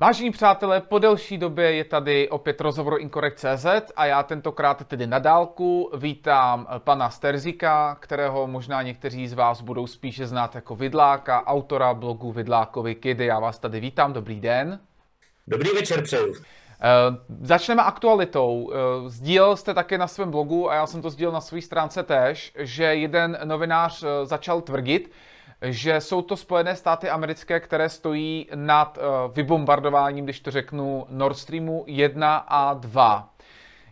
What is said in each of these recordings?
Vážení přátelé, po delší době je tady opět rozhovor Incorrect.cz a já tentokrát tedy na dálku vítám pana Sterzika, kterého možná někteří z vás budou spíše znát jako Vidláka, autora blogu Vidlákovi Kidy. Já vás tady vítám, dobrý den. Dobrý večer přeju. Uh, začneme aktualitou. Uh, sdílel jste také na svém blogu, a já jsem to sdílel na své stránce též, že jeden novinář uh, začal tvrdit, že jsou to Spojené státy americké, které stojí nad uh, vybombardováním, když to řeknu, Nord Streamu 1 a 2.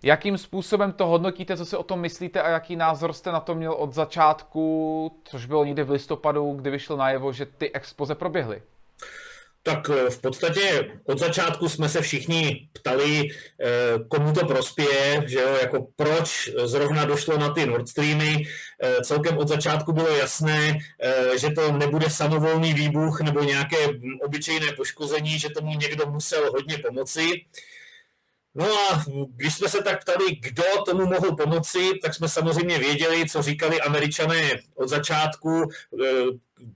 Jakým způsobem to hodnotíte, co si o tom myslíte a jaký názor jste na to měl od začátku, což bylo někdy v listopadu, kdy vyšlo najevo, že ty expoze proběhly? Tak eh, v podstatě od začátku jsme se všichni ptali, eh, komu to prospěje, že jo, jako proč zrovna došlo na ty Nord Streamy. Eh, celkem od začátku bylo jasné, že to nebude samovolný výbuch nebo nějaké obyčejné poškození, že tomu někdo musel hodně pomoci. No a když jsme se tak ptali, kdo tomu mohl pomoci, tak jsme samozřejmě věděli, co říkali američané od začátku,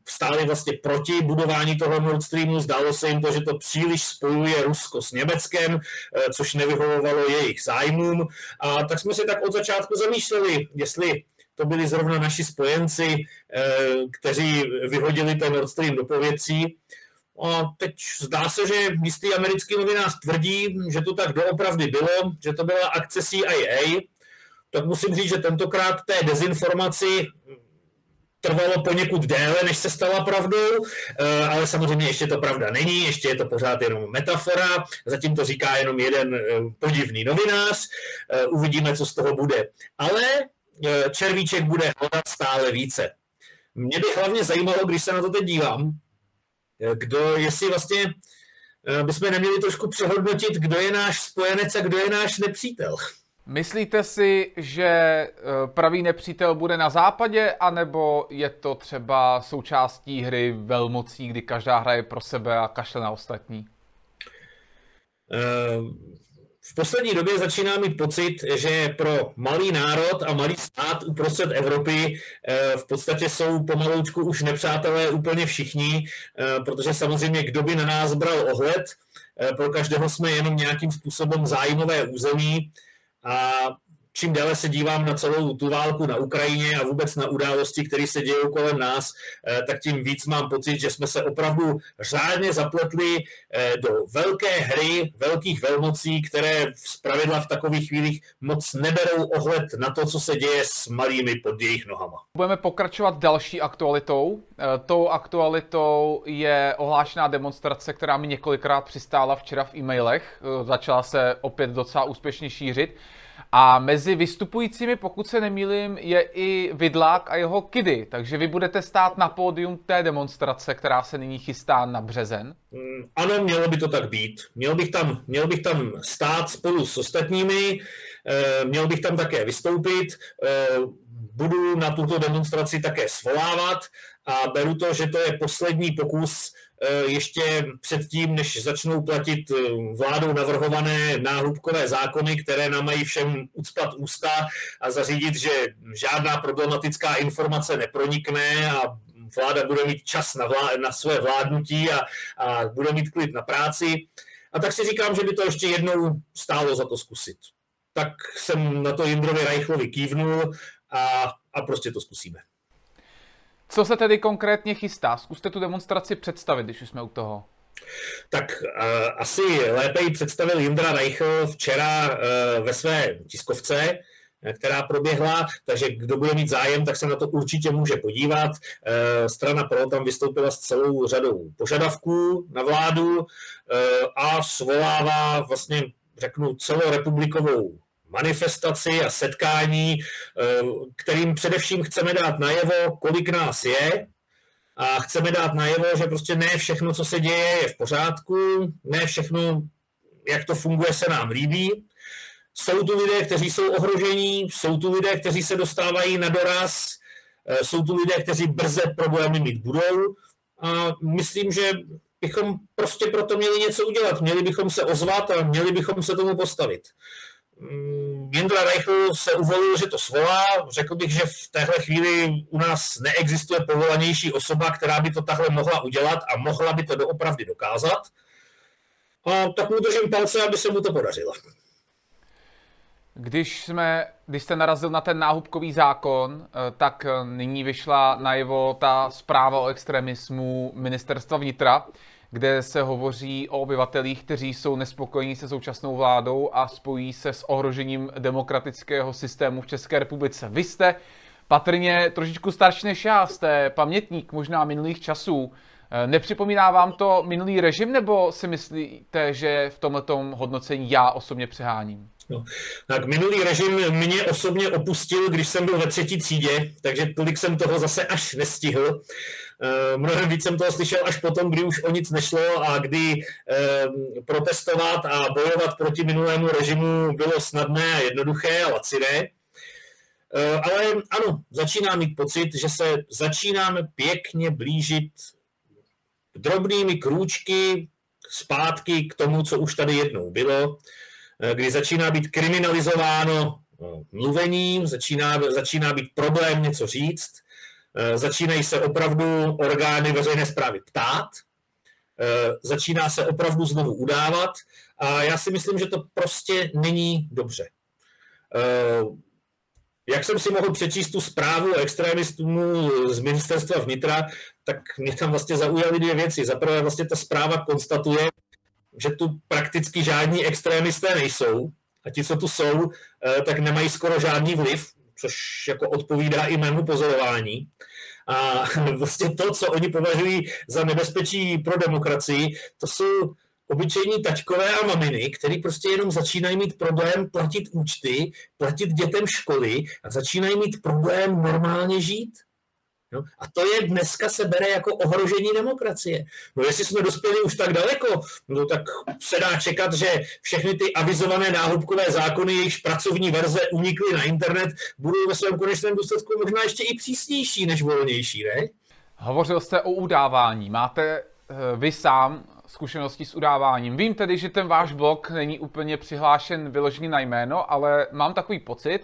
stáli vlastně proti budování toho Nord Streamu. Zdálo se jim to, že to příliš spojuje Rusko s Německem, eh, což nevyhovovalo jejich zájmům. A tak jsme si tak od začátku zamýšleli, jestli to byli zrovna naši spojenci, eh, kteří vyhodili ten Nord Stream do pověcí. A teď zdá se, že jistý americký novinář tvrdí, že to tak doopravdy bylo, že to byla akce CIA, tak musím říct, že tentokrát té dezinformaci trvalo poněkud déle, než se stala pravdou, eh, ale samozřejmě ještě to pravda není, ještě je to pořád jenom metafora, zatím to říká jenom jeden eh, podivný novinář, eh, uvidíme, co z toho bude. Ale červíček bude hledat stále více. Mě by hlavně zajímalo, když se na to teď dívám, kdo, jestli vlastně bychom neměli trošku přehodnotit, kdo je náš spojenec a kdo je náš nepřítel. Myslíte si, že eh, pravý nepřítel bude na západě, anebo je to třeba součástí hry velmocí, kdy každá hraje pro sebe a kašle na ostatní? Eh, v poslední době začíná mít pocit, že pro malý národ a malý stát uprostřed Evropy eh, v podstatě jsou pomaloučku už nepřátelé úplně všichni, protože samozřejmě kdo by na nás bral ohled, pro každého jsme jenom nějakým způsobem zájmové území, a čím déle se dívám na celou tu válku na Ukrajině a vůbec na události, které se dějí kolem nás, eh, tak tím víc mám pocit, že jsme se opravdu řádně zapletli eh, do velké hry velkých velmocí, které z pravidla v takových chvílích moc neberou ohled na to, co se děje s malými pod jejich nohama. Budeme pokračovat další aktualitou. Eh, tou aktualitou je ohlášená demonstrace, která mi několikrát přistála včera v e-mailech. Začala se opět docela úspěšně šířit. A mezi vystupujícími, pokud se nemýlím, je i Vidlák a jeho kidy. Takže vy budete stát na pódium té demonstrace, která se nyní chystá na březen? Mm, ano, mělo by to tak být. Měl bych tam, měl bych tam stát spolu s ostatními, eh, měl bych tam také vystoupit, eh, budu na tuto demonstraci také svolávat a beru to, že to je poslední pokus ještě předtím, než začnou platit eh, vládou navrhované náhubkové zákony, které nám mají všem ucpat ústa a zařídit, že žádná problematická informace nepronikne a vláda bude mít čas na, vlá- na své vládnutí a, a bude mít klid na práci. A tak si říkám, že by to ještě jednou stálo za to zkusit. Tak jsem na to Jindrovi Reichlovi kývnul a, a prostě to zkusíme. Co se tedy konkrétně chystá? Zkuste tu demonstraci představit, když už jsme u toho. Tak uh, asi lépe ji představil Jindra Reichl včera uh, ve své tiskovce, která proběhla, takže kdo bude mít zájem, tak se na to určitě může podívat. Strana Pro tam vystoupila s celou řadou požadavků na vládu a svolává vlastně, řeknu, celorepublikovou manifestaci a setkání, eh, kterým především chceme dát najevo, kolik nás je, a chceme dát najevo, že prostě ne všechno, co se děje, je v pořádku, ne všechno, jak to funguje, se nám líbí. Jsou tu lidé, kteří jsou ohrožení, jsou tu lidé, kteří se dostávají na doraz, eh, jsou tu lidé, kteří brze problémy mít budou. A myslím, že bychom prostě proto měli něco udělat. Měli bychom se ozvat a měli bychom se tomu postavit. Mm, Jindra Reichl se uvolil, že to svolá. Řekl bych, že v téhle chvíli u nás neexistuje povolanější osoba, která by to takhle mohla udělat a mohla by to doopravdy dokázat. A tak mu držím palce, aby se mu to podařilo. Když, jsme, když jste narazil na ten náhubkový zákon, eh, tak eh, nyní vyšla najevo ta zpráva o extremismu ministerstva vnitra, kde se hovoří o obyvatelích, kteří jsou nespokojení se současnou vládou a spojí se s ohrožením demokratického systému v České republice. Vy jste patrně trošičku starší než já, jste pamětník možná minulých časů. Eh, nepřipomíná vám to minulý režim, nebo si myslíte, že v tomto hodnocení já osobně přeháním? No. Tak minulý režim mě osobně opustil, když jsem byl ve třetí třídě, takže tolik jsem toho zase až nestihl. Eh, mnohem víc jsem toho slyšel až potom, kdy už o nic nešlo a kdy eh, protestovat a bojovat proti minulému režimu bylo snadné a jednoduché a laciné. Eh, ale ano, začínám mít pocit, že se začínáme pěkně blížit drobnými krůčky zpátky k tomu, co už tady jednou bylo, kdy začíná být kriminalizováno mluvením, začíná, začíná být problém něco říct, Eh, začínají se opravdu orgány veřejné zprávy ptát, eh, začíná se opravdu znovu udávat a já si myslím, že to prostě není dobře. Eh, jak jsem si mohl přečíst tu zprávu o extremistům z ministerstva vnitra, tak mě tam vlastně zaujaly dvě věci. Za prvé vlastně ta zpráva konstatuje, že tu prakticky žádní extrémisté nejsou a ti, co tu jsou, tak nemají skoro žádný vliv což jako odpovídá i mému pozorování. A vlastně to, co oni považují za nebezpečí pro demokracii, to jsou obyčejní tačkové a maminy, který prostě jenom začínají mít problém platit účty, platit dětem školy a začínají mít problém normálně žít. No, a to je dneska se bere jako ohrožení demokracie. No jestli jsme dospěli už tak daleko, no tak se dá čekat, že všechny ty avizované náhubkové zákony, jejichž pracovní verze unikly na internet, budou ve svém konečném důsledku možná ještě i přísnější než volnější, ne? Hovořil jste o udávání. Máte eh, vy sám zkušenosti s udáváním. Vím tedy, že ten váš blog není úplně přihlášen vyložený na jméno, ale mám takový pocit,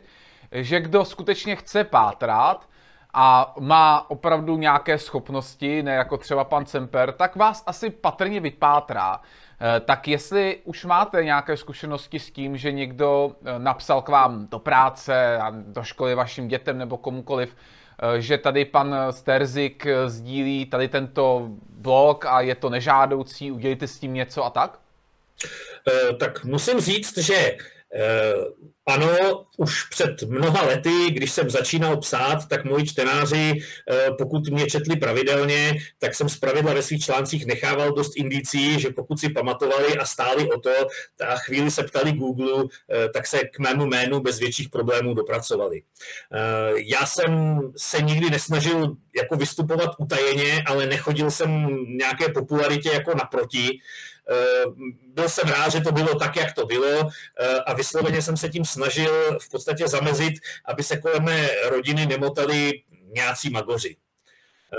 že kdo skutečně chce pátrat, a má opravdu nějaké schopnosti, ne jako třeba pan Semper, tak vás asi patrně vypátrá. Eh, tak jestli už máte nějaké zkušenosti s tím, že někdo eh, napsal k vám do práce a do školy vašim dětem nebo komukoliv, eh, že tady pan Sterzik sdílí tady tento blog a je to nežádoucí, udělejte s tím něco a tak? Tak musím říct, že ano, už před mnoha lety, když jsem začínal psát, tak moji čtenáři, eh, pokud mě četli pravidelně, tak jsem zpravidla ve svých článcích nechával dost indicí, že pokud si pamatovali a stáli o to a chvíli se ptali Google, eh, tak se k mému jménu bez větších problémů dopracovali. Eh, já jsem se nikdy nesnažil jako vystupovat utajeně, ale nechodil jsem nějaké popularitě jako naproti. Byl jsem rád, že to bylo tak, jak to bylo a vysloveně jsem se tím snažil v podstatě zamezit, aby se kolem mé rodiny nemotali nějací magoři.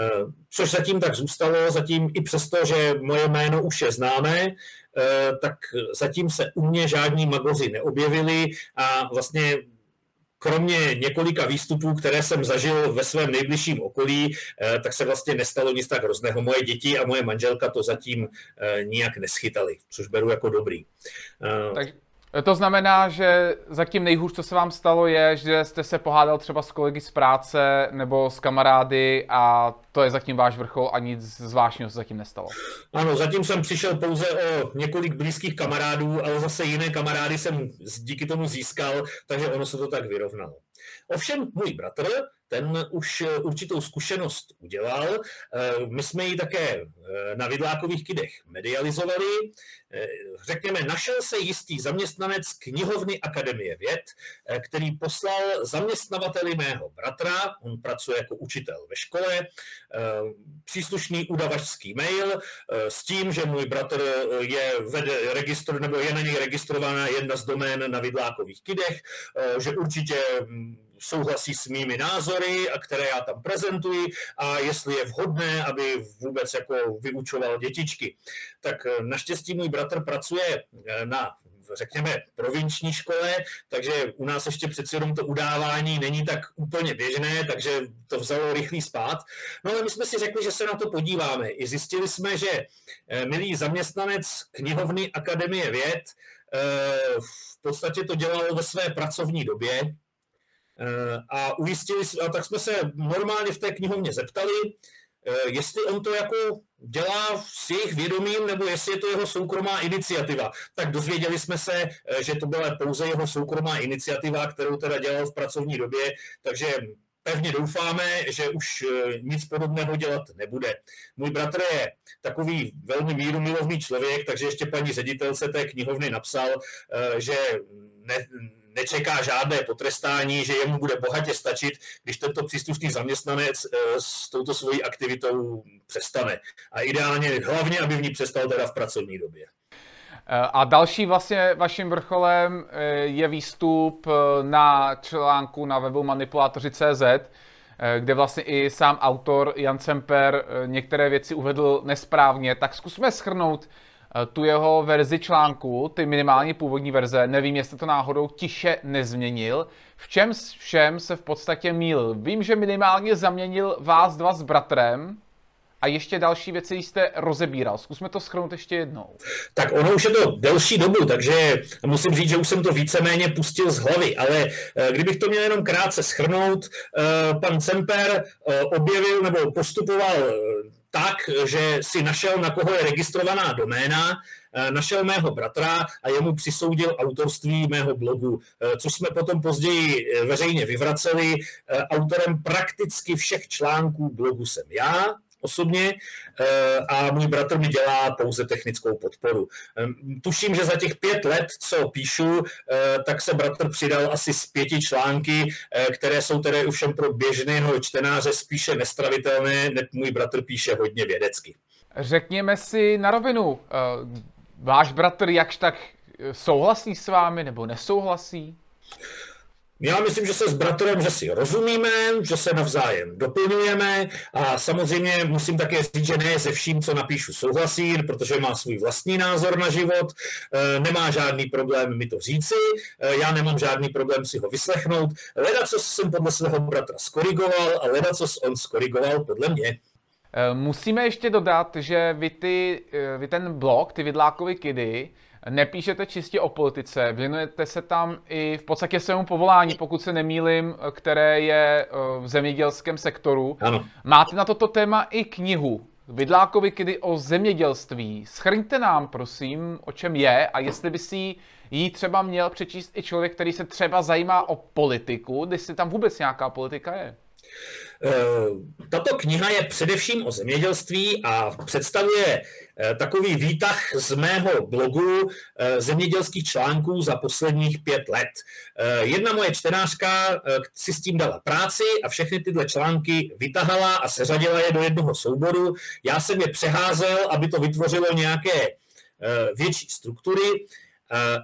Eh, což zatím tak zůstalo, zatím i přesto, že moje jméno už je známé, eh, tak zatím se u mě žádní magoři neobjevili a vlastně kromě několika výstupů, které jsem zažil ve svém nejbližším okolí, eh, tak se vlastně nestalo nic tak hrozného. Moje děti a moje manželka to zatím nijak neschytali, což beru jako dobrý. Tak, to znamená, že zatím nejhůř, co se vám stalo, je, že jste se pohádal třeba s kolegy z práce nebo s kamarády a to je zatím váš vrchol a nic zvláštního se zatím nestalo. Ano, zatím jsem přišel pouze o několik blízkých kamarádů, ale zase jiné kamarády jsem díky tomu získal, takže ono se to tak vyrovnalo. Ovšem můj bratr ten už eh, určitou zkušenost udělal. Eh, my jsme ji také eh, na vidlákových kidech medializovali. Řekněme, našel se jistý zaměstnanec knihovny Akademie věd, který poslal zaměstnavateli mého bratra, on pracuje jako učitel ve škole, příslušný udavačský mail s tím, že můj bratr je vede registr, nebo je na něj registrovaná jedna z domén na vidlákových kidech, že určitě hm, souhlasí s mými názory a které já tam prezentuji a jestli je vhodné, aby vůbec jako vyučoval dětičky. Tak eh, naštěstí můj bratr pracuje eh, na řekněme, provinční škole, takže u nás ještě přeci jenom to udávání není tak úplně běžné, takže to vzalo rychlý spát. No ale my jsme si řekli, že se na to podíváme. I zjistili jsme, že milý zaměstnanec knihovny Akademie věd v podstatě to dělal ve své pracovní době, a ujistili, a tak jsme se normálně v té knihovně zeptali, Eh, jestli on to jako dělá s jejich vědomím, nebo jestli je to jeho soukromá iniciativa. Tak dozvěděli jsme se, eh, že to byla pouze jeho soukromá iniciativa, kterou teda dělal v pracovní době, takže pevně doufáme, že už eh, nic podobného dělat nebude. Můj bratr je takový velmi mírumilovný člověk, takže ještě paní ředitelce té knihovny napsal, že ne, nečeká žádné potrestání, že jemu bude bohatě stačit, když tento příslušný zaměstnanec eh, s touto svojí aktivitou přestane. A ideálně, hlavně, aby v ní přestal teda v pracovní době. Eh, a další vlastně vaším vrcholem eh, je výstup na článku na webu manipulátoři.cz, kde vlastně i sám autor Jan Semper některé věci uvedl nesprávně. Tak zkusme schrnout, tu jeho verzi článku, ty minimálně původní verze, nevím, jestli to náhodou tiše nezměnil. V čem všem se v podstatě míl? Vím, že minimálně zaměnil vás dva s bratrem, a ještě další věci jste rozebíral. Zkusme to schrnout ještě jednou. Tak ono už je to delší dobu, takže musím říct, že už jsem to víceméně pustil z hlavy, ale eh, kdybych to měl jenom krátce schrnout, eh, pan Semper objevil nebo postupoval tak, že si našel, na koho je registrovaná doména, eh, našel mého bratra a jemu přisoudil autorství mého blogu, eh, což jsme potom později eh, veřejně vyvraceli. Autorem prakticky všech článků blogu jsem já, osobně eh, a můj bratr mi dělá pouze technickou podporu. Ehm, tuším, že za těch pět let, co píšu, eh, tak se bratr přidal asi z pěti články, eh, které jsou tedy všem pro běžného čtenáře spíše nestravitelné, neb můj bratr píše hodně vědecky. Řekněme si na rovinu, váš bratr jakž tak souhlasí s vámi nebo nesouhlasí? Já myslím, že se s bratrem, že si rozumíme, že se navzájem doplňujeme a samozřejmě musím také říct, že ne se vším, co napíšu, souhlasí, protože má svůj vlastní názor na život, eh, nemá žádný problém mi to říci, eh, já nemám žádný problém si ho vyslechnout. Leda, co jsem podle svého bratra skorigoval a leda, co on skorigoval podle mě. Eh, musíme ještě dodat, že vy, ty, vy ten blog, ty Vidlákovi Kidy, nepíšete čistě o politice, věnujete se tam i v podstatě svému povolání, pokud se nemýlim, které je eh, v zemědělském sektoru. Ano. Máte na toto téma i knihu. Vidlákovi kdy o zemědělství. Schrňte nám, prosím, o čem je a jestli by si ji třeba měl přečíst i člověk, který se třeba zajímá o politiku, si tam vůbec nějaká politika je. Eh, tato kniha je především o zemědělství a představuje eh, takový výtah z mého blogu eh, zemědělských článků za posledních pět let. Jedna moje čtenářka si s tím dala práci a všechny tyhle články vytahala a seřadila je do jednoho souboru. Já jsem je přeházel, aby to vytvořilo nějaké větší struktury.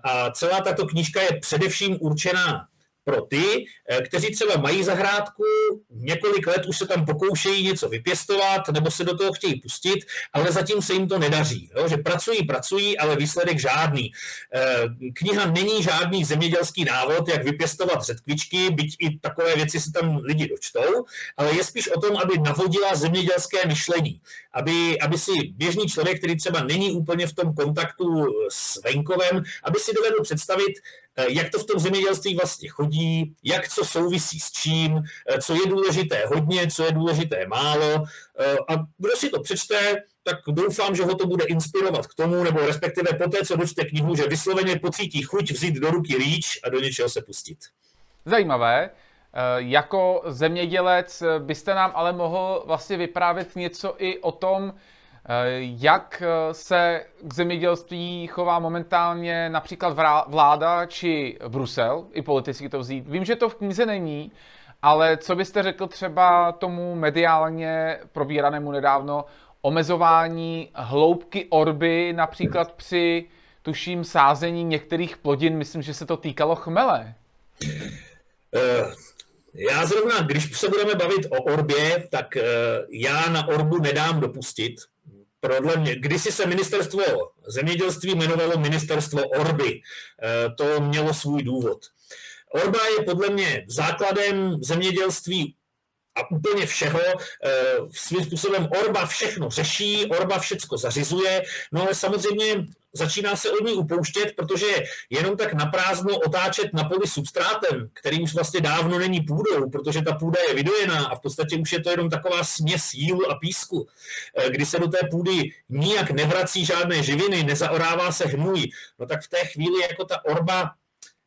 A celá tato knížka je především určená pro ty, eh, kteří třeba mají zahrádku, několik let už se tam pokoušejí něco vypěstovat nebo se do toho chtějí pustit, ale zatím se jim to nedaří. Jo? Že pracují, pracují, ale výsledek žádný. Eh, kniha není žádný zemědělský návod, jak vypěstovat řetkvičky, byť i takové věci se tam lidi dočtou, ale je spíš o tom, aby navodila zemědělské myšlení. Aby, aby si běžný člověk, který třeba není úplně v tom kontaktu s venkovem, aby si dovedl představit, jak to v tom zemědělství vlastně chodí, jak co souvisí s čím, eh, co je důležité hodně, co je důležité málo. Eh, a kdo si to přečte, tak doufám, že ho to bude inspirovat k tomu, nebo respektive poté, co dočte knihu, že vysloveně pocítí chuť vzít do ruky rýč a do něčeho se pustit. Zajímavé. Jako zemědělec byste nám ale mohl vlastně vyprávět něco i o tom, Eh, jak eh, se k zemědělství chová momentálně například vláda či Brusel, i politicky to vzít? Vím, že to v knize není, ale co byste řekl třeba tomu mediálně probíranému nedávno omezování hloubky orby, například při, tuším, sázení některých plodin, myslím, že se to týkalo chmele? Uh, já zrovna, když se budeme bavit o orbě, tak já na orbu nedám dopustit, podle mě, kdysi se ministerstvo zemědělství jmenovalo ministerstvo Orby. To mělo svůj důvod. Orba je podle mě základem zemědělství a úplně všeho. Svým způsobem Orba všechno řeší, Orba všecko zařizuje, no ale samozřejmě začíná se od ní upouštět, protože jenom tak naprázdno otáčet na poli substrátem, který už vlastně dávno není půdou, protože ta půda je vydojená a v podstatě už je to jenom taková směs jílu a písku, eh, kdy se do té půdy nijak nevrací žádné živiny, nezaorává se hnůj, no tak v té chvíli jako ta orba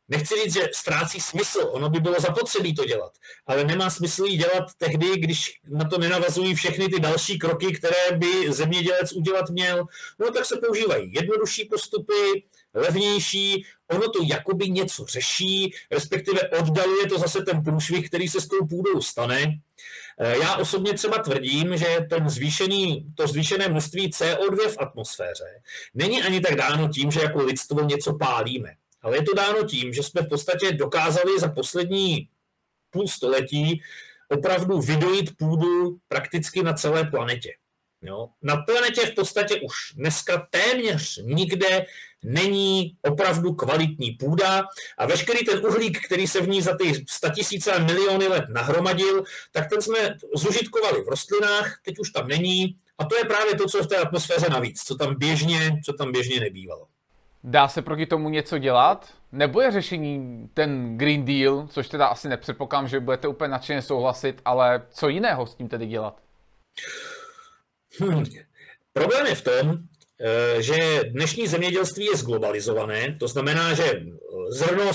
Nechci říct, že ztrácí smysl, ono by bylo zapotřebí to dělat, ale nemá smysl ji dělat tehdy, když na to nenavazují všechny ty další kroky, které by zemědělec udělat měl. No tak se používají jednodušší postupy, levnější, ono to jakoby něco řeší, respektive oddaluje to zase ten průšvih, který se s tou půdou stane. Já osobně třeba tvrdím, že ten zvýšený, to zvýšené množství CO2 v atmosféře není ani tak dáno tím, že jako lidstvo něco pálíme ale je to dáno tím, že jsme v podstatě dokázali za poslední půl století opravdu vydojit půdu prakticky na celé planetě. Jo? Na planetě v podstatě už dneska téměř nikde není opravdu kvalitní půda a veškerý ten uhlík, který se v ní za ty statisíce a miliony let nahromadil, tak ten jsme zužitkovali v rostlinách, teď už tam není a to je právě to, co je v té atmosféře navíc, co tam běžně, co tam běžně nebývalo. Dá se proti tomu něco dělat? Nebo je řešení ten Green Deal, což teda asi nepředpokládám, že budete úplně nadšeně souhlasit, ale co jiného s tím tedy dělat? Hmm. Problém je v tom, eh, že dnešní zemědělství je zglobalizované, to znamená, že zrno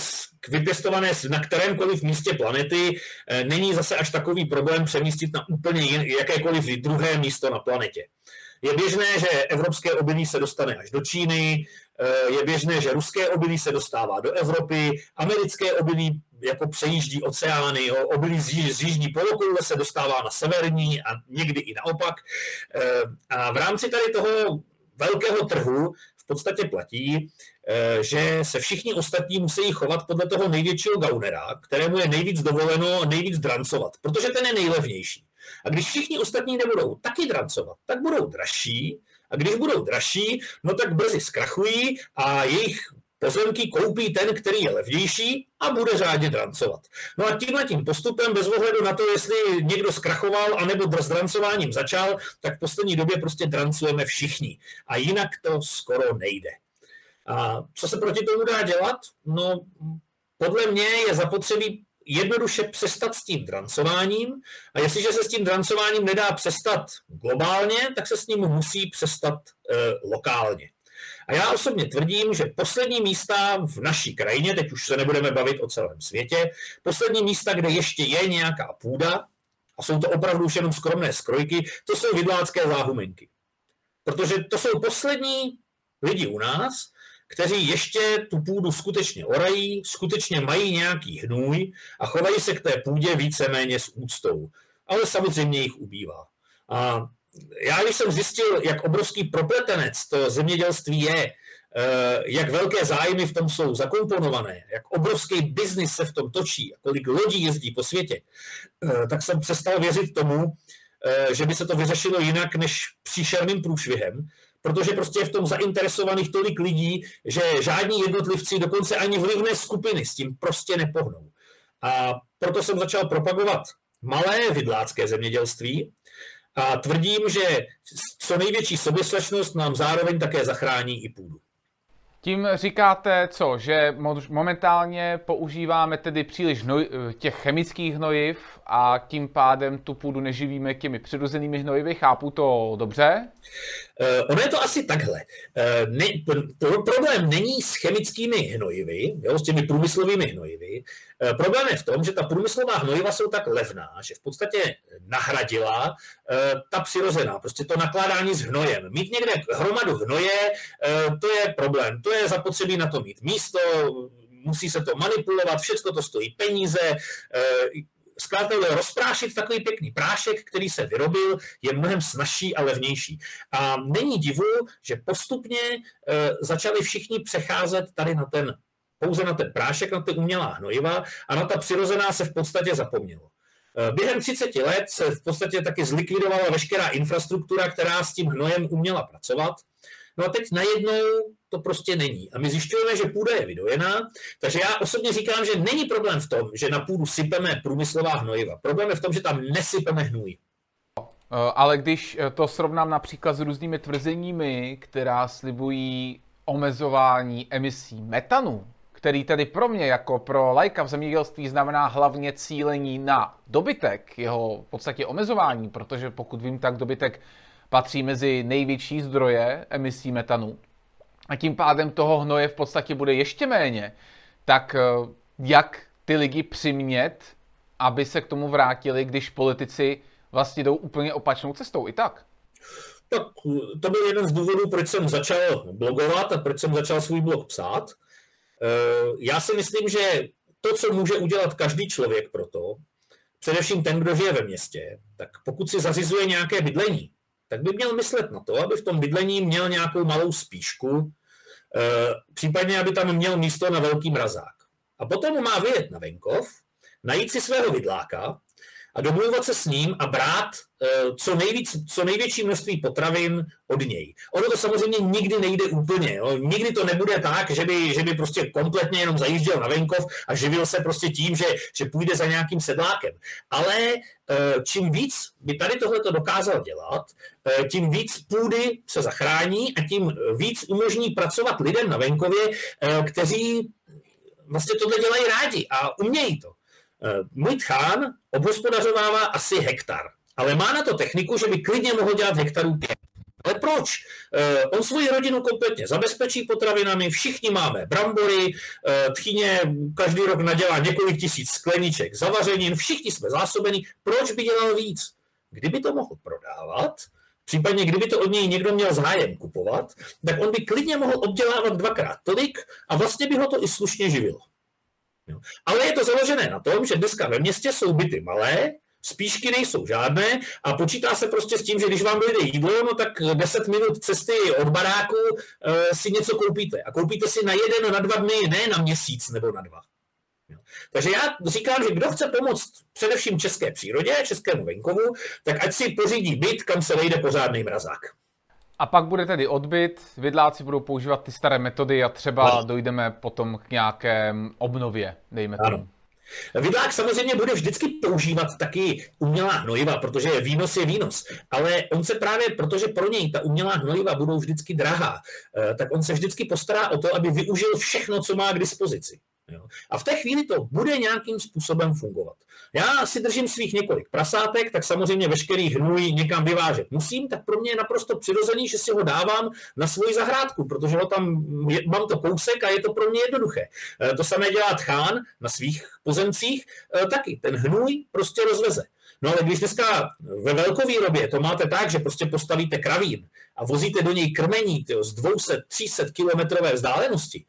vypěstované na kterémkoliv místě planety eh, není zase až takový problém přemístit na úplně jakékoliv druhé místo na planetě. Je běžné, že evropské obilí se dostane až do Číny, Eh, je běžné, že ruské obilí se dostává do Evropy, americké obilí jako přejíždí oceány, jo, obilí z, z jižní polokoule se dostává na severní a někdy i naopak. Eh, a v rámci tady toho velkého trhu v podstatě platí, eh, že se všichni ostatní musí chovat podle toho největšího gaunera, kterému je nejvíc dovoleno nejvíc drancovat, protože ten je nejlevnější. A když všichni ostatní nebudou taky drancovat, tak budou dražší, a když budou dražší, no tak brzy zkrachují a jejich pozemky koupí ten, který je levnější a bude řádně drancovat. No a tímhle tím postupem, bez ohledu na to, jestli někdo zkrachoval anebo s drancováním začal, tak v poslední době prostě drancujeme všichni. A jinak to skoro nejde. A co se proti tomu dá dělat? No, podle mě je zapotřebí jednoduše přestat s tím drancováním a jestliže se s tím drancováním nedá přestat globálně, tak se s ním musí přestat e, lokálně. A já osobně tvrdím, že poslední místa v naší krajině, teď už se nebudeme bavit o celém světě, poslední místa, kde ještě je nějaká půda, a jsou to opravdu už jenom skromné skrojky, to jsou vidlácké záhumenky. Protože to jsou poslední lidi u nás, kteří ještě tu půdu skutečně orají, skutečně mají nějaký hnůj a chovají se k té půdě víceméně s úctou. Ale samozřejmě jich ubývá. A já když jsem zjistil, jak obrovský propletenec to zemědělství je, eh, jak velké zájmy v tom jsou zakomponované, jak obrovský biznis se v tom točí, kolik lodí jezdí po světě, eh, tak jsem přestal věřit tomu, eh, že by se to vyřešilo jinak než příšerným průšvihem, protože prostě je v tom zainteresovaných tolik lidí, že žádní jednotlivci, dokonce ani vlivné skupiny s tím prostě nepohnou. A proto jsem začal propagovat malé vidlácké zemědělství a tvrdím, že co největší soběstačnost nám zároveň také zachrání i půdu. Tím říkáte co, že momentálně používáme tedy příliš hnoj, těch chemických hnojiv a tím pádem tu půdu neživíme těmi přirozenými hnojivy, chápu to dobře? Uh, ono je to asi takhle. Uh, ne, pro, problém není s chemickými hnojivy, jo, s těmi průmyslovými hnojivy. Uh, problém je v tom, že ta průmyslová hnojiva jsou tak levná, že v podstatě nahradila uh, ta přirozená, prostě to nakládání s hnojem. Mít někde hromadu hnoje, uh, to je problém, to je zapotřebí na to mít místo, musí se to manipulovat, všechno to stojí peníze, zkrátka rozprášit takový pěkný prášek, který se vyrobil, je mnohem snažší a levnější. A není divu, že postupně e, začali všichni přecházet tady na ten pouze na ten prášek, na ty umělá hnojiva a na ta přirozená se v podstatě zapomnělo. Během 30 let se v podstatě taky zlikvidovala veškerá infrastruktura, která s tím hnojem uměla pracovat. No a teď najednou to prostě není. A my zjišťujeme, že půda je vydojená, takže já osobně říkám, že není problém v tom, že na půdu sypeme průmyslová hnojiva. Problém je v tom, že tam nesypeme hnůj. Ale když to srovnám například s různými tvrzeními, která slibují omezování emisí metanu, který tedy pro mě jako pro lajka v zemědělství znamená hlavně cílení na dobytek, jeho v podstatě omezování, protože pokud vím, tak dobytek patří mezi největší zdroje emisí metanu a tím pádem toho hnoje v podstatě bude ještě méně, tak eh, jak ty lidi přimět, aby se k tomu vrátili, když politici vlastně jdou úplně opačnou cestou i tak? Tak to byl jeden z důvodů, proč jsem začal blogovat a proč jsem začal svůj blog psát. Eh, já si myslím, že to, co může udělat každý člověk pro to, především ten, kdo žije ve městě, tak pokud si zařizuje nějaké bydlení, tak by měl myslet na to, aby v tom bydlení měl nějakou malou spíšku, eh, případně aby tam měl místo na velký mrazák. A potom má vyjet na venkov, najít si svého vidláka a domluvat se s ním a brát eh, co, nejvíc, co největší množství potravin od něj. Ono to samozřejmě nikdy nejde úplně. Jo. Nikdy to nebude tak, že by, že by prostě kompletně jenom zajížděl na venkov a živil se prostě tím, že, že půjde za nějakým sedlákem. Ale eh, čím víc by tady tohle to dokázal dělat, eh, tím víc půdy se zachrání a tím víc umožní pracovat lidem na venkově, kteří vlastně tohle dělají rádi a umějí to. Eh, můj tchán obhospodařovává asi hektar, ale má na to techniku, že by klidně mohl dělat hektarů pět. Ale proč? Eh, on svoji rodinu kompletně zabezpečí potravinami, všichni máme brambory, eh, tchyně každý rok nadělá několik tisíc skleniček zavařenin, všichni jsme zásobení, proč by dělal víc? Kdyby to mohl prodávat, Případně, kdyby to od něj někdo měl zájem kupovat, tak on by klidně mohl obdělávat dvakrát tolik a vlastně by ho to i slušně živilo. Jo. Ale je to založené na tom, že dneska ve městě jsou byty malé, spíšky nejsou žádné a počítá se prostě s tím, že když vám dojde jídlo, no tak 10 minut cesty od baráku e, si něco koupíte. A koupíte si na jeden, na dva dny, ne na měsíc nebo na dva. Jo. Takže já říkám, že kdo chce pomoct především české přírodě, českému venkovu, tak ať si pořídí byt, kam se vejde pořádný mrazák. A pak bude tedy odbyt, vidláci budou používat ty staré metody a třeba ano. dojdeme potom k nějaké obnově, dejme tomu. Vidlák samozřejmě bude vždycky používat taky umělá hnojiva, protože výnos je výnos. Ale on se právě, protože pro něj ta umělá hnojiva budou vždycky drahá, eh, tak on se vždycky postará o to, aby využil všechno, co má k dispozici. Jo. A v té chvíli to bude nějakým způsobem fungovat. Já si držím svých několik prasátek, tak samozřejmě veškerý hnůj někam vyvážet musím, tak pro mě je naprosto přirozený, že si ho dávám na svoji zahrádku, protože ho tam je, mám to kousek a je to pro mě jednoduché. E, to samé dělá tchán na svých pozemcích, e, taky ten hnůj prostě rozveze. No ale když dneska ve velkovýrobě to máte tak, že prostě postavíte kravín a vozíte do něj krmení tyjo, z 200-300 kilometrové vzdálenosti,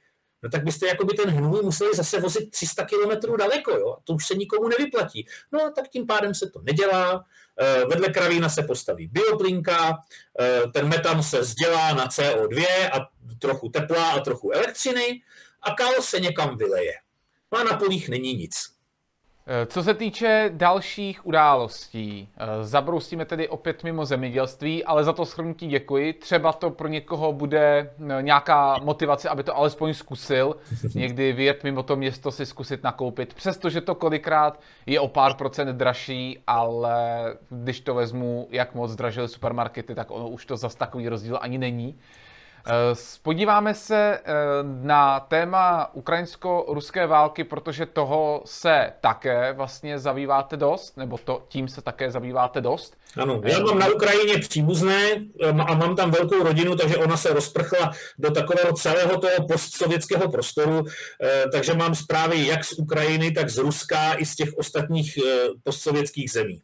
no tak byste jako by ten hnůj museli zase vozit 300 kilometrů daleko, jo? to už se nikomu nevyplatí. No a tak tím pádem se to nedělá, eh, vedle kravína se postaví bioplinka, eh, ten metan se vzdělá na CO2 a trochu tepla a trochu elektřiny a kal se někam vyleje. No a na polích není nic. Eh, co se týče dalších událostí, eh, zabrousíme tedy opět mimo zemědělství, ale za to shrnutí děkuji. Třeba to pro někoho bude eh, nějaká motivace, aby to alespoň zkusil. Někdy vyjet mimo to město si zkusit nakoupit, přestože to kolikrát je o pár procent dražší, ale když to vezmu, jak moc zdražily supermarkety, tak ono už to zas takový rozdíl ani není. Eh, podíváme se eh, na téma ukrajinsko-ruské války, protože toho se také vlastně zabýváte dost, nebo to, tím se také zabýváte dost. Ano, já mám na Ukrajině příbuzné eh, a mám tam velkou rodinu, takže ona se rozprchla do takového celého toho postsovětského prostoru, takže mám zprávy jak z Ukrajiny, tak z Ruska i z těch ostatních postsovětských zemí.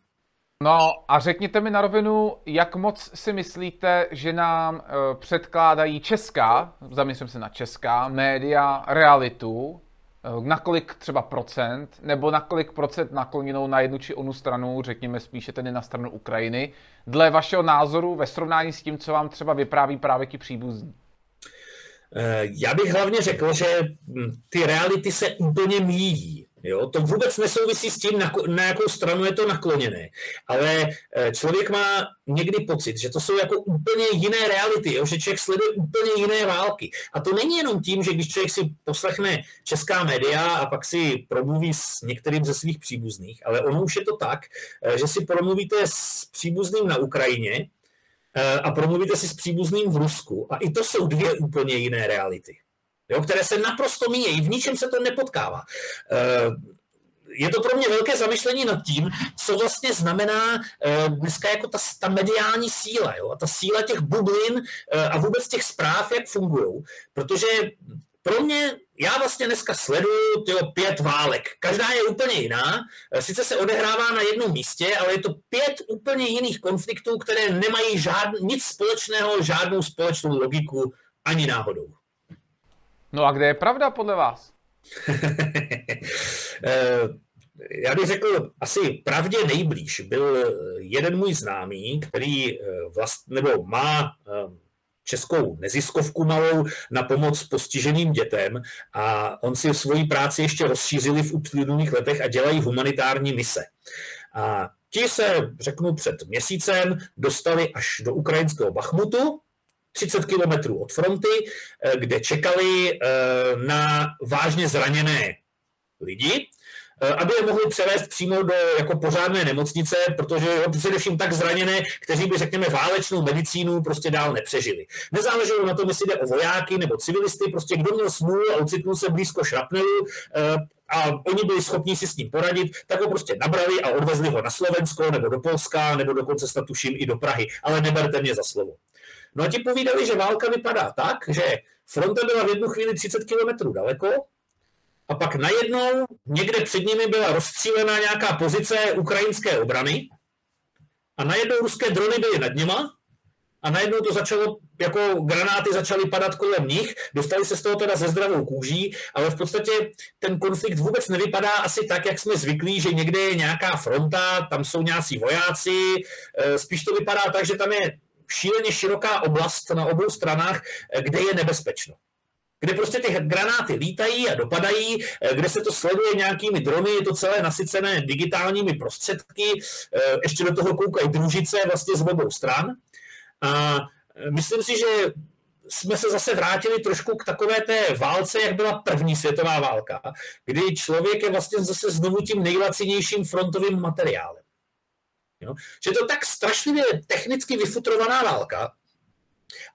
No a řekněte mi na rovinu, jak moc si myslíte, že nám uh, předkládají česká, zamyslím se na česká, média realitu, uh, na kolik třeba procent, nebo na kolik procent nakloněnou na jednu či onu stranu, řekněme spíše tedy na stranu Ukrajiny, dle vašeho názoru ve srovnání s tím, co vám třeba vypráví právě ti příbuzní? Eh, já bych hlavně řekl, že hm, ty reality se úplně míjí. Jo? To vůbec nesouvisí s tím, na, jakou stranu je to nakloněné. Ale eh, člověk má někdy pocit, že to jsou jako úplně jiné reality, jo? že člověk sleduje úplně jiné války. A to není jenom tím, že když člověk si poslechne česká média a pak si promluví s některým ze svých příbuzných, ale ono už je to tak, eh, že si promluvíte s příbuzným na Ukrajině eh, a promluvíte si s příbuzným v Rusku. A i to jsou dvě úplně jiné reality jo, které se naprosto míjejí, v ničem se to nepotkává. Eh, je to pro mě velké zamyšlení nad tím, co vlastně znamená eh, dneska jako ta, ta mediální síla, jo, a ta síla těch bublin eh, a vůbec těch zpráv, jak fungují. Protože pro mě, já vlastně dneska sleduju tyjo, pět válek. Každá je úplně jiná. Sice se odehrává na jednom místě, ale je to pět úplně jiných konfliktů, které nemají žád, nic společného, žádnou společnou logiku ani náhodou. No a kde je pravda podle vás? Eh, já bych řekl, asi pravdě nejblíž byl jeden můj známý, který eh, vlast, nebo má eh, českou neziskovku malou na pomoc postiženým dětem a on si svoji práci ještě rozšířili v uplynulých letech a dělají humanitární mise. A ti se, řeknu, před měsícem dostali až do ukrajinského Bachmutu, 30 kilometrů od fronty, eh, kde čekali eh, na vážně zraněné lidi, eh, aby je mohli převést přímo do jako pořádné nemocnice, protože jo, především tak zraněné, kteří by, řekněme, válečnou medicínu prostě dál nepřežili. Nezáleželo na tom, jestli jde o vojáky nebo civilisty, prostě kdo měl smůlu a ocitnul se blízko šrapnelu a oni byli schopni si s ním poradit, tak ho prostě nabrali a odvezli ho na Slovensko nebo do Polska nebo dokonce snad tuším i do Prahy. Ale neberte mě za slovo. No a ti povídali, že válka vypadá tak, že fronta byla v jednu chvíli 30 kilometrů daleko a pak najednou někde před nimi byla rozstřílená nějaká pozice ukrajinské obrany a najednou ruské drony byly nad nima a najednou to začalo, jako granáty začaly padat kolem nich, dostali se z toho teda ze zdravou kůží, ale v podstatě ten konflikt vůbec nevypadá asi tak, jak jsme zvyklí, že někde je nějaká fronta, tam jsou nějací vojáci, e, spíš to vypadá tak, že tam je šíleně široká oblast na obou stranách, eh, kde je nebezpečno kde prostě ty granáty lítají a dopadají, eh, kde se to sleduje nějakými drony, je to celé nasycené digitálními prostředky, eh, ještě do toho koukají družice vlastně z obou stran. A myslím si, že jsme se zase vrátili trošku k takové té válce, jak byla první světová válka, kdy člověk je vlastně zase znovu tím nejlacinějším frontovým materiálem. Jo? Že to tak strašlivě technicky vyfutrovaná válka,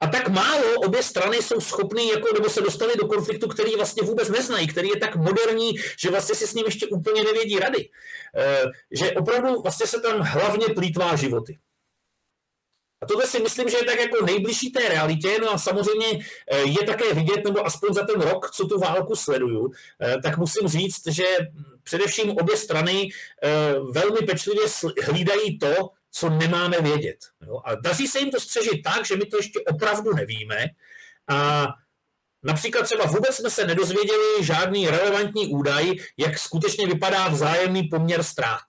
a tak málo obě strany jsou schopny, jako, nebo se dostali do konfliktu, který vlastně vůbec neznají, který je tak moderní, že vlastně si s ním ještě úplně nevědí rady. E, že opravdu vlastně se tam hlavně plítvá životy. Tohle si myslím, že je tak jako nejbližší té realitě, no a samozřejmě eh, je také vidět, nebo aspoň za ten rok, co tu válku sleduju, eh, tak musím říct, že především obě strany eh, velmi pečlivě hlídají to, co nemáme vědět. A daří se jim to střežit tak, že my to ještě opravdu nevíme. A Například třeba vůbec jsme se nedozvěděli žádný relevantní údaj, jak skutečně vypadá vzájemný poměr ztrát.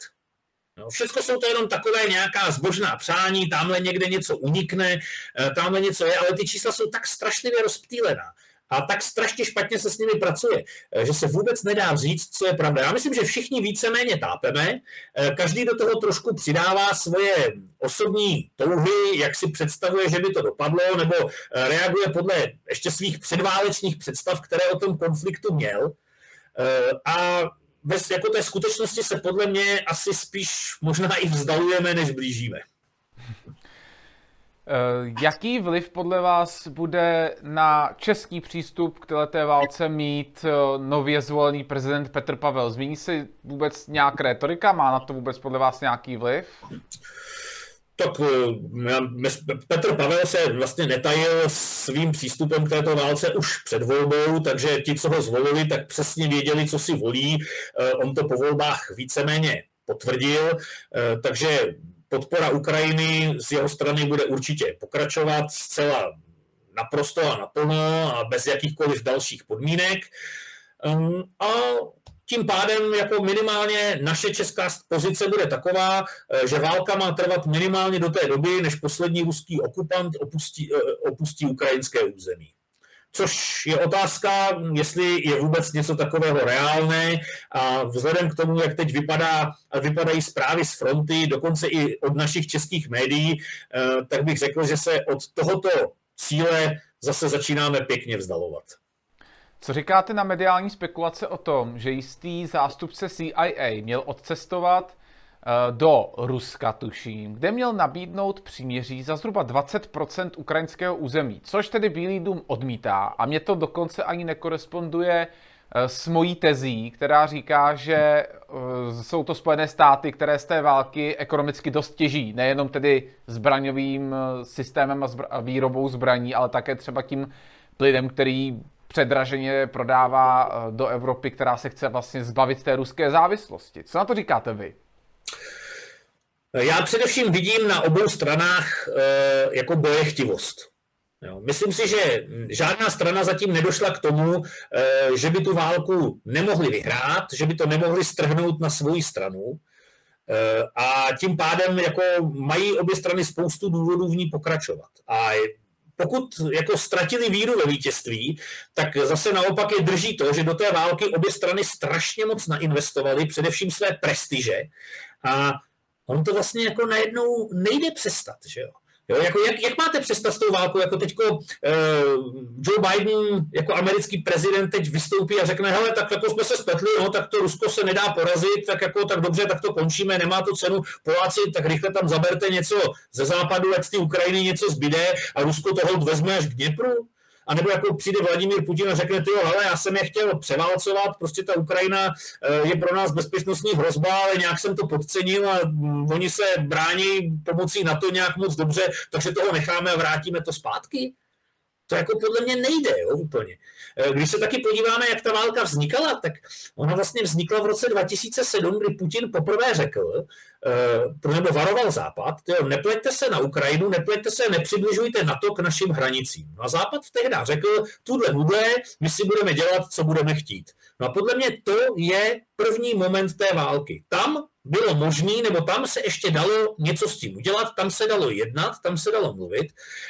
No, všechno jsou to jenom takové nějaká zbožná přání, tamhle někde něco unikne, eh, tamhle něco je, ale ty čísla jsou tak strašlivě rozptýlená a tak strašně špatně se s nimi pracuje, eh, že se vůbec nedá říct, co je pravda. Já myslím, že všichni víceméně tápeme, eh, každý do toho trošku přidává svoje osobní touhy, jak si představuje, že by to dopadlo, nebo reaguje podle ještě svých předválečných představ, které o tom konfliktu měl. A bez jako té skutečnosti se podle mě asi spíš možná i vzdalujeme, než blížíme. Eh, jaký vliv podle vás bude na český přístup k této válce mít eh, nově zvolený prezident Petr Pavel? Zmíní se vůbec nějaká retorika? Má na to vůbec podle vás nějaký vliv? Tak eh, Petr Pavel se vlastně netajil svým přístupem k této válce už před volbou, takže ti, co ho zvolili, tak přesně věděli, co si volí. Eh, on to po volbách víceméně potvrdil, eh, takže podpora Ukrajiny z jeho strany bude určitě pokračovat zcela naprosto a naplno a bez jakýchkoliv dalších podmínek. Ehm, a tím pádem jako minimálně naše česká pozice bude taková, eh, že válka má trvat minimálně do té doby, než poslední ruský okupant opustí, eh, opustí ukrajinské území. což je otázka, jestli je vůbec něco takového reálné a vzhledem k tomu, jak teď vypadá, vypadají zprávy z fronty, dokonce i od našich českých médií, eh, tak bych řekl, že se od tohoto cíle zase začínáme pěkně vzdalovat. Co říkáte na mediální spekulace o tom, že jistý zástupce CIA měl odcestovat Eh, do Ruska, tuším, kde měl nabídnout příměří za zhruba 20% ukrajinského území, což tedy Bílý dům odmítá. A mě to dokonce ani nekoresponduje eh, s mojí tezí, která říká, že eh, jsou to Spojené státy, které z té války ekonomicky dost těží, nejenom tedy zbraňovým systémem a, výrobou zbraní, ale také třeba tím plidem, který předraženě prodává do Evropy, která se chce vlastně zbavit té ruské závislosti. Co na to říkáte vy? Já především vidím na obou stranách eh, jako bojechtivost. Myslím si, že žádná strana zatím nedošla k tomu, eh, že by tu válku nemohli vyhrát, že by to nemohli strhnout na svou stranu. Eh, a tím pádem jako mají obě strany spoustu důvodů v ní pokračovat. A pokud jako ztratili víru ve vítězství, tak zase naopak je drží to, že do té války obě strany strašně moc nainvestovaly, především své prestiže. A on to vlastně jako najednou nejde přestat, že jo. Jo, jako jak, jak máte přestat s tou válkou, jako teďko uh, Joe Biden jako americký prezident teď vystoupí a řekne, hele, tak jako jsme se spletli, no, tak to Rusko se nedá porazit, tak jako tak dobře, tak to končíme, nemá to cenu, Poláci, tak rychle tam zaberte něco ze západu, ať z té Ukrajiny něco zbyde a Rusko toho vezme až k Dněpru anebo jako přijde Vladimír Putin a řekne, ty ale já jsem je chtěl převálcovat, prostě ta Ukrajina eh, je pro nás bezpečnostní hrozba, ale nějak jsem to podcenil a mm, oni se brání pomocí na to nějak moc dobře, takže toho necháme a vrátíme to zpátky. To jako podle mě nejde jo, úplně. Eh, když se taky podíváme, jak ta válka vznikala, tak ona vlastně vznikla v roce 2007, kdy Putin poprvé řekl, eh, nebo varoval Západ, tyjo, nepleťte se na Ukrajinu, nepleťte se, nepřibližujte na to k našim hranicím. No a Západ tehdy řekl, tuhle bude, my si budeme dělat, co budeme chtít. No a podle mě to je první moment té války. Tam bylo možné, nebo tam se ještě dalo něco s tím udělat, tam se dalo jednat, tam se dalo mluvit,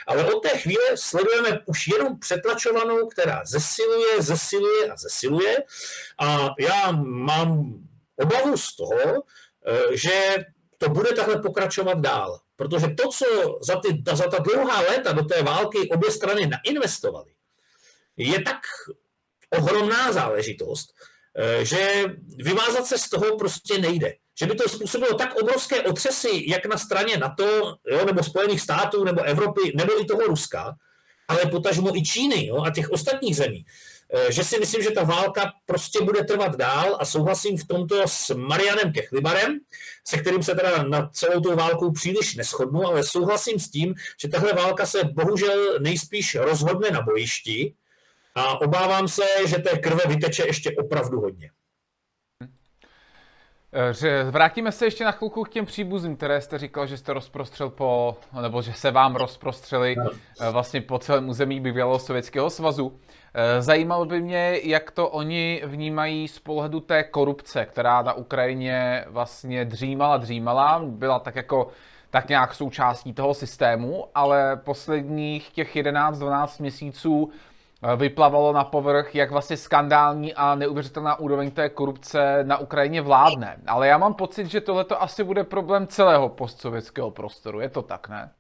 ale od té chvíle sledujeme už jenom přetlačovanou, která zesiluje, zesiluje a zesiluje. A já mám obavu z toho, eh, že to bude takhle pokračovat dál. Protože to, co za, ty, za ta dlouhá léta do té války obě strany nainvestovaly, je tak ohromná záležitost, eh, že vymázat se z toho prostě nejde že by to způsobilo tak obrovské otřesy, jak na straně NATO, jo, nebo Spojených států, nebo Evropy, nebo i toho Ruska, ale potažmo i Číny jo, a těch ostatních zemí, eh, že si myslím, že ta válka prostě bude trvat dál a souhlasím v tomto s Marianem Kechlibarem, se kterým se teda na celou tou válkou příliš neschodnu, ale souhlasím s tím, že tahle válka se bohužel nejspíš rozhodne na bojišti a obávám se, že té krve vyteče ještě opravdu hodně. Že vrátíme se ještě na chvilku k těm příbuzím, které jste říkal, že jste rozprostřel po, nebo že se vám rozprostřeli no. vlastně po celém území bývalého Sovětského svazu. Eh, zajímalo by mě, jak to oni vnímají z pohledu té korupce, která na Ukrajině vlastně dřímala, dřímala, byla tak jako tak nějak součástí toho systému, ale posledních těch 11-12 měsíců Eh, vyplavalo na povrch, jak vlastně skandální a neuvěřitelná úroveň té korupce na Ukrajině vládne. Ale já mám pocit, že tohle asi bude problém celého postsovětského prostoru. Je to tak, ne?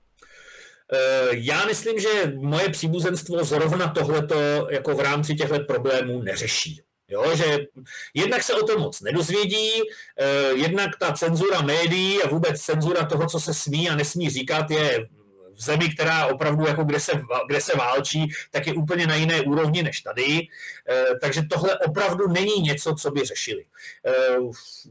Eh, já myslím, že moje příbuzenstvo zrovna tohleto jako v rámci těchto problémů neřeší. Jo, že jednak se o tom moc nedozvědí, eh, jednak ta cenzura médií a vůbec cenzura toho, co se smí a nesmí říkat, je v zemi, která opravdu, jako kde, se, kde se válčí, tak je úplně na jiné úrovni než tady. Eh, takže tohle opravdu není něco, co by řešili. Eh,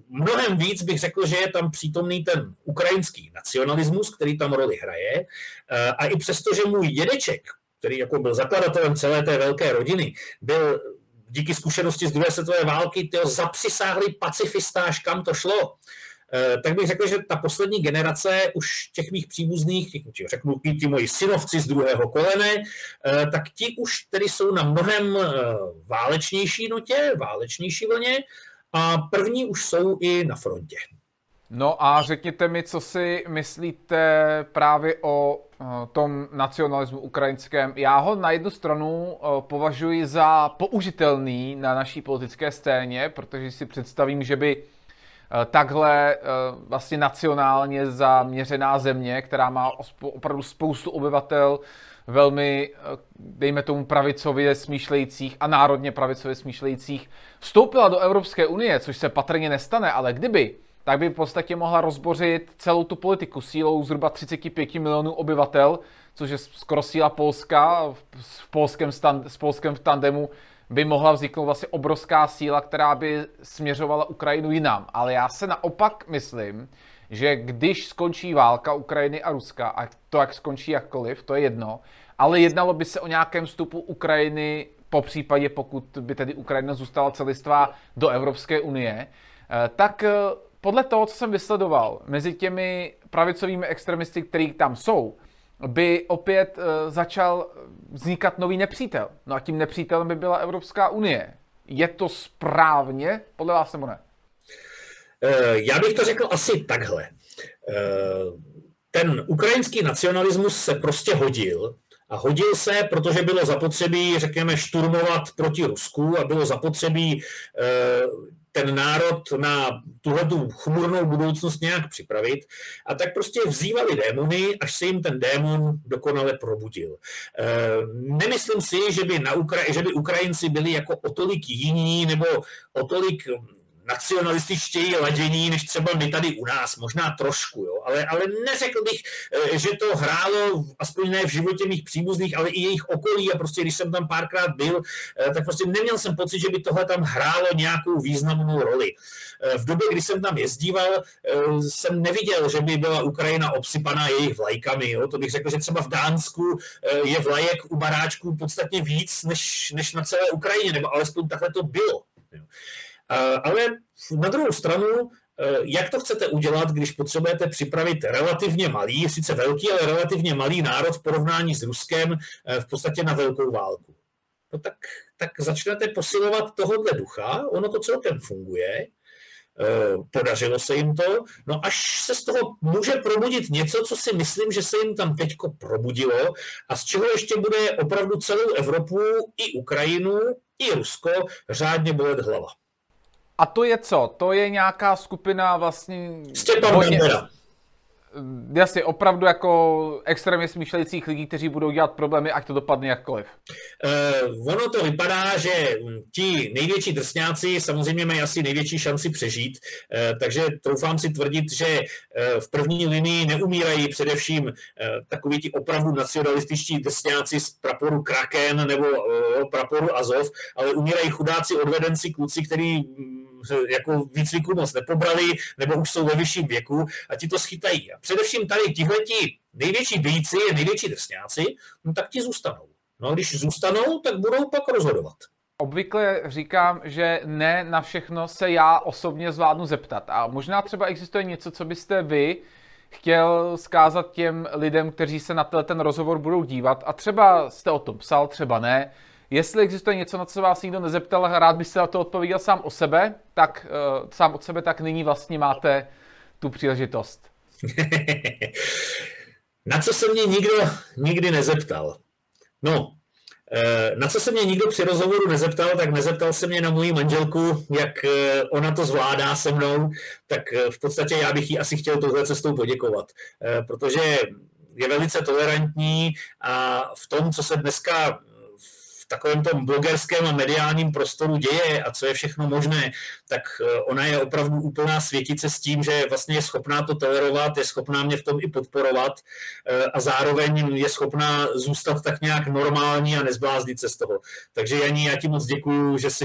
mnohem víc bych řekl, že je tam přítomný ten ukrajinský nacionalismus, který tam roli hraje. Eh, a i přesto, že můj dědeček, který jako byl zakladatelem celé té velké rodiny, byl díky zkušenosti z druhé světové války, tyho zapřisáhlý pacifistáš, kam to šlo. Eh, tak bych řekl, že ta poslední generace už těch mých příbuzných, těch, řeknu ti moji synovci z druhého kolene, eh, tak ti už tedy jsou na mnohem eh, válečnější notě, válečnější vlně a první už jsou i na frontě. No a řekněte mi, co si myslíte právě o tom nacionalismu ukrajinském. Já ho na jednu stranu považuji za použitelný na naší politické scéně, protože si představím, že by takhle vlastně nacionálně zaměřená země, která má opravdu spoustu obyvatel, velmi, dejme tomu, pravicově smýšlejících a národně pravicově smýšlejících, vstoupila do Evropské unie, což se patrně nestane, ale kdyby, tak by v podstatě mohla rozbořit celou tu politiku sílou zhruba 35 milionů obyvatel, což je skoro síla Polska. V polském, stand, s Polskem v tandemu by mohla vzniknout vlastně obrovská síla, která by směřovala Ukrajinu jinam. Ale já se naopak myslím, že když skončí válka Ukrajiny a Ruska, a to jak skončí jakkoliv, to je jedno, ale jednalo by se o nějakém vstupu Ukrajiny, po případě pokud by tedy Ukrajina zůstala celistvá do Evropské unie, eh, tak eh, podle toho, co jsem vysledoval, mezi těmi pravicovými extremisty, kteří tam jsou, by opět uh, začal vznikat nový nepřítel. No a tím nepřítelem by byla Evropská unie. Je to správně, podle vás nebo ne? Uh, já bych to řekl asi takhle. Uh, ten ukrajinský nacionalismus se prostě hodil a hodil se, protože bylo zapotřebí, řekněme, šturmovat proti Rusku a bylo zapotřebí ten národ na tuhletu chmurnou budoucnost nějak připravit a tak prostě vzývali démony, až se jim ten démon dokonale probudil. Nemyslím si, že by, na Ukra- že by Ukrajinci byli jako o tolik jiní nebo o tolik nacionalističtěji ladění, než třeba my tady u nás, možná trošku, jo? Ale, ale neřekl bych, eh, že to hrálo, aspoň ne v životě mých příbuzných, ale i jejich okolí a prostě když jsem tam párkrát byl, eh, tak prostě neměl jsem pocit, že by tohle tam hrálo nějakou významnou roli. Eh, v době, kdy jsem tam jezdíval, jsem neviděl, že by byla Ukrajina obsypaná jejich vlajkami. Jo? To bych řekl, že třeba v Dánsku je vlajek u baráčků podstatně víc než, než na celé Ukrajině, nebo alespoň takhle to bylo. Jo? Ale na druhou stranu, eh, jak to chcete udělat, když potřebujete připravit relativně malý, sice velký, ale relativně malý národ v porovnání s Ruskem eh, v podstatě na velkou válku? No tak, tak začnete posilovat tohohle ducha, ono to celkem funguje, eh, podařilo se jim to, no až se z toho může probudit něco, co si myslím, že se jim tam teďko probudilo a z čeho ještě bude opravdu celou Evropu i Ukrajinu i Rusko řádně bolet hlava. A to je co? To je nějaká skupina vlastně... Stepan hodně... Bandera. Jasně, opravdu jako extrémně smýšlejících lidí, kteří budou dělat problémy, ať to dopadne jakkoliv. Uh, ono to vypadá, že ti největší drsňáci samozřejmě mají asi největší šanci přežít, uh, takže troufám si tvrdit, že uh, v první linii neumírají především uh, takoví ti opravdu nacionalističtí drsňáci z praporu Kraken nebo uh, praporu Azov, ale umírají chudáci odvedenci kluci, který jako výcviku moc nepobrali, nebo už jsou ve vyšším věku a ti to schytají. A především tady tihleti největší bíci, největší drsňáci, no tak ti zůstanou. No a když zůstanou, tak budou pak rozhodovat. Obvykle říkám, že ne na všechno se já osobně zvládnu zeptat. A možná třeba existuje něco, co byste vy chtěl zkázat těm lidem, kteří se na ten rozhovor budou dívat a třeba jste o tom psal, třeba ne. Jestli existuje něco, na co vás nikdo nezeptal a rád byste na to odpověděl sám o sebe, tak uh, sám od sebe, tak nyní vlastně máte tu příležitost. na co se mě nikdo nikdy nezeptal? No, eh, na co se mě nikdo při rozhovoru nezeptal, tak nezeptal se mě na moji manželku, jak eh, ona to zvládá se mnou, tak v podstatě já bych jí asi chtěl touhle cestou poděkovat, protože je velice tolerantní a v tom, co se dneska takovém tom blogerském a mediálním prostoru děje a co je všechno možné, tak eh, ona je opravdu úplná světice s tím, že vlastně je schopná to tolerovat, je schopná mě v tom i podporovat eh, a zároveň je schopná zůstat tak nějak normální a nezbláznit se z toho. Takže Janí, já ti moc děkuju, že jsi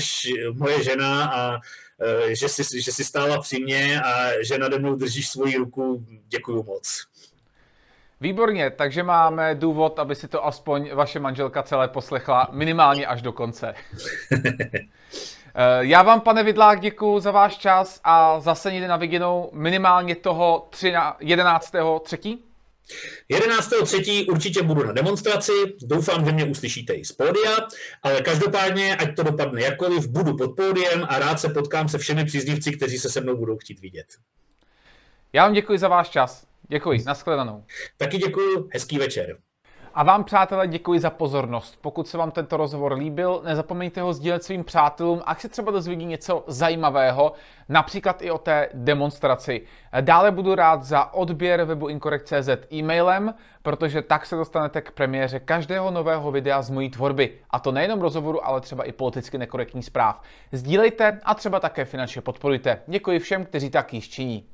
moje žena a eh, že jsi, že jsi stála při mě a že nade mnou držíš svoji ruku. Děkuju moc. Výborně, takže máme důvod, aby si to aspoň vaše manželka celé poslechla minimálně až do konce. Eh, já vám, pane Vidlák, děkuji za váš čas a zase někde na viděnou minimálně toho 11. 3. 11.3. určitě budu na demonstraci, doufám, že mě uslyšíte i z pódia, ale každopádně, ať to dopadne jakkoliv, budu pod pódiem a rád se potkám se všemi příznivci, kteří se se mnou budou chtít vidět. Já vám děkuji za váš čas. Děkuji, nashledanou. Taky děkuji, hezký večer. A vám, přátelé, děkuji za pozornost. Pokud se vám tento rozhovor líbil, nezapomeňte ho sdílet svým přátelům, a se třeba dozvědí něco zajímavého, například i o té demonstraci. Dále budu rád za odběr webu Incorrect.cz e-mailem, protože tak se dostanete k premiéře každého nového videa z mojí tvorby. A to nejenom rozhovoru, ale třeba i politicky nekorektní zpráv. Sdílejte a třeba také finančně podporujte. Děkuji všem, kteří tak již činí.